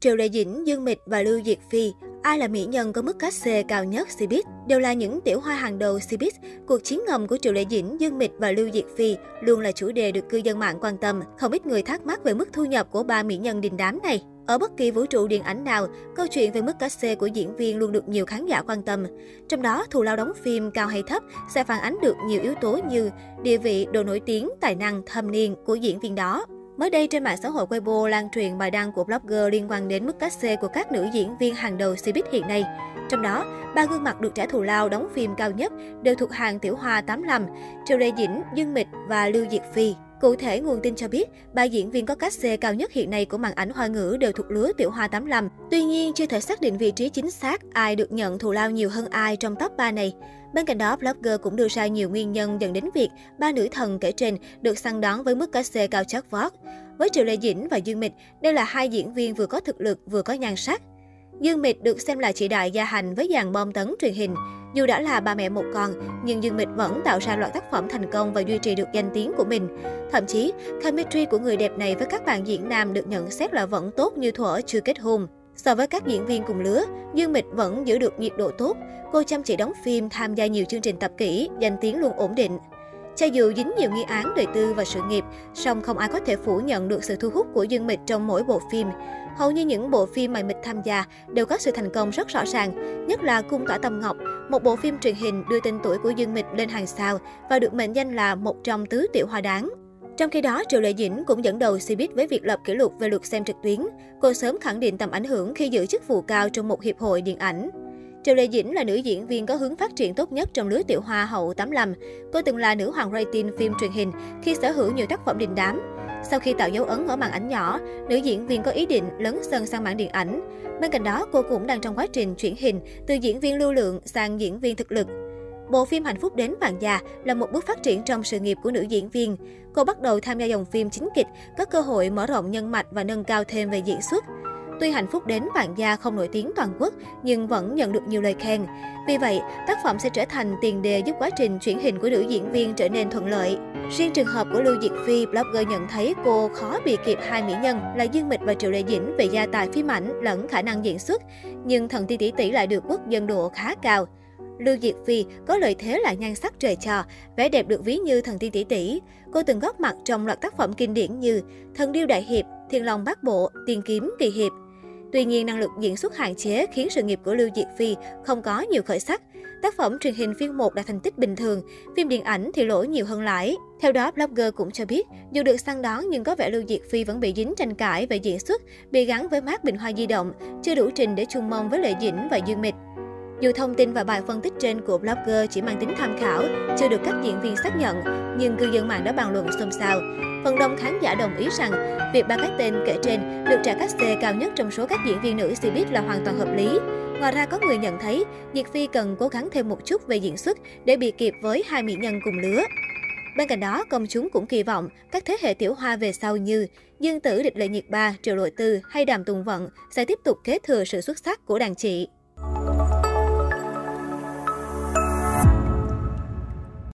Triệu Lệ Dĩnh, Dương Mịch và Lưu Diệt Phi, ai là mỹ nhân có mức cát xê cao nhất Cbiz? Đều là những tiểu hoa hàng đầu Cbiz. Cuộc chiến ngầm của Triệu Lệ Dĩnh, Dương Mịch và Lưu Diệt Phi luôn là chủ đề được cư dân mạng quan tâm. Không ít người thắc mắc về mức thu nhập của ba mỹ nhân đình đám này. Ở bất kỳ vũ trụ điện ảnh nào, câu chuyện về mức cát xê của diễn viên luôn được nhiều khán giả quan tâm. Trong đó, thù lao đóng phim cao hay thấp sẽ phản ánh được nhiều yếu tố như địa vị, độ nổi tiếng, tài năng, thâm niên của diễn viên đó. Mới đây trên mạng xã hội Weibo lan truyền bài đăng của blogger liên quan đến mức cát xê của các nữ diễn viên hàng đầu Cbiz hiện nay. Trong đó, ba gương mặt được trả thù lao đóng phim cao nhất đều thuộc hàng tiểu hoa 85, Triệu Lê Dĩnh, Dương Mịch và Lưu Diệt Phi. Cụ thể, nguồn tin cho biết, ba diễn viên có cách xê cao nhất hiện nay của màn ảnh hoa ngữ đều thuộc lứa tiểu hoa 85. Tuy nhiên, chưa thể xác định vị trí chính xác ai được nhận thù lao nhiều hơn ai trong top 3 này. Bên cạnh đó, blogger cũng đưa ra nhiều nguyên nhân dẫn đến việc ba nữ thần kể trên được săn đón với mức cát xê cao chót vót. Với Triệu Lê Dĩnh và Dương Mịch, đây là hai diễn viên vừa có thực lực vừa có nhan sắc. Dương Mịch được xem là chị đại gia hành với dàn bom tấn truyền hình. Dù đã là ba mẹ một con, nhưng Dương Mịch vẫn tạo ra loạt tác phẩm thành công và duy trì được danh tiếng của mình. Thậm chí, chemistry của người đẹp này với các bạn diễn nam được nhận xét là vẫn tốt như thuở chưa kết hôn. So với các diễn viên cùng lứa, Dương Mịch vẫn giữ được nhiệt độ tốt. Cô chăm chỉ đóng phim, tham gia nhiều chương trình tập kỹ, danh tiếng luôn ổn định. Cho dù dính nhiều nghi án đời tư và sự nghiệp, song không ai có thể phủ nhận được sự thu hút của Dương Mịch trong mỗi bộ phim. Hầu như những bộ phim mà Mịch tham gia đều có sự thành công rất rõ ràng, nhất là Cung tỏa tâm ngọc, một bộ phim truyền hình đưa tên tuổi của Dương Mịch lên hàng sao và được mệnh danh là một trong tứ tiểu hoa đáng. Trong khi đó, Triệu Lệ Dĩnh cũng dẫn đầu Cbiz với việc lập kỷ lục về lượt xem trực tuyến. Cô sớm khẳng định tầm ảnh hưởng khi giữ chức vụ cao trong một hiệp hội điện ảnh. Triệu Lệ Dĩnh là nữ diễn viên có hướng phát triển tốt nhất trong lứa tiểu hoa hậu 85. Cô từng là nữ hoàng rating phim truyền hình khi sở hữu nhiều tác phẩm đình đám. Sau khi tạo dấu ấn ở màn ảnh nhỏ, nữ diễn viên có ý định lấn sân sang mảng điện ảnh. Bên cạnh đó, cô cũng đang trong quá trình chuyển hình từ diễn viên lưu lượng sang diễn viên thực lực. Bộ phim Hạnh phúc đến vàng già là một bước phát triển trong sự nghiệp của nữ diễn viên. Cô bắt đầu tham gia dòng phim chính kịch, có cơ hội mở rộng nhân mạch và nâng cao thêm về diễn xuất. Tuy hạnh phúc đến vạn gia không nổi tiếng toàn quốc, nhưng vẫn nhận được nhiều lời khen. Vì vậy, tác phẩm sẽ trở thành tiền đề giúp quá trình chuyển hình của nữ diễn viên trở nên thuận lợi. Riêng trường hợp của Lưu Diệt Phi, blogger nhận thấy cô khó bị kịp hai mỹ nhân là Dương Mịch và Triệu Lệ Dĩnh về gia tài phim ảnh lẫn khả năng diễn xuất, nhưng thần tiên tỷ tỷ lại được quốc dân độ khá cao. Lưu Diệt Phi có lợi thế là nhan sắc trời trò, vẻ đẹp được ví như thần tiên tỷ tỷ. Cô từng góp mặt trong loạt tác phẩm kinh điển như Thần điêu đại hiệp, Thiên long bát bộ, Tiên kiếm kỳ hiệp. Tuy nhiên, năng lực diễn xuất hạn chế khiến sự nghiệp của Lưu Diệc Phi không có nhiều khởi sắc. Tác phẩm truyền hình phiên 1 đạt thành tích bình thường, phim điện ảnh thì lỗ nhiều hơn lãi. Theo đó, blogger cũng cho biết, dù được săn đón nhưng có vẻ Lưu Diệc Phi vẫn bị dính tranh cãi về diễn xuất, bị gắn với mát bình hoa di động, chưa đủ trình để chung mong với Lệ Dĩnh và Dương Mịch. Dù thông tin và bài phân tích trên của blogger chỉ mang tính tham khảo, chưa được các diễn viên xác nhận, nhưng cư dân mạng đã bàn luận xôn xao. Phần đông khán giả đồng ý rằng việc ba cái tên kể trên được trả cách xê cao nhất trong số các diễn viên nữ Cbiz là hoàn toàn hợp lý. Ngoài ra có người nhận thấy nhiệt Phi cần cố gắng thêm một chút về diễn xuất để bị kịp với hai mỹ nhân cùng lứa. Bên cạnh đó, công chúng cũng kỳ vọng các thế hệ tiểu hoa về sau như Dương Tử Địch Lệ Nhiệt Ba, Triệu lội Tư hay Đàm Tùng Vận sẽ tiếp tục kế thừa sự xuất sắc của đàn chị.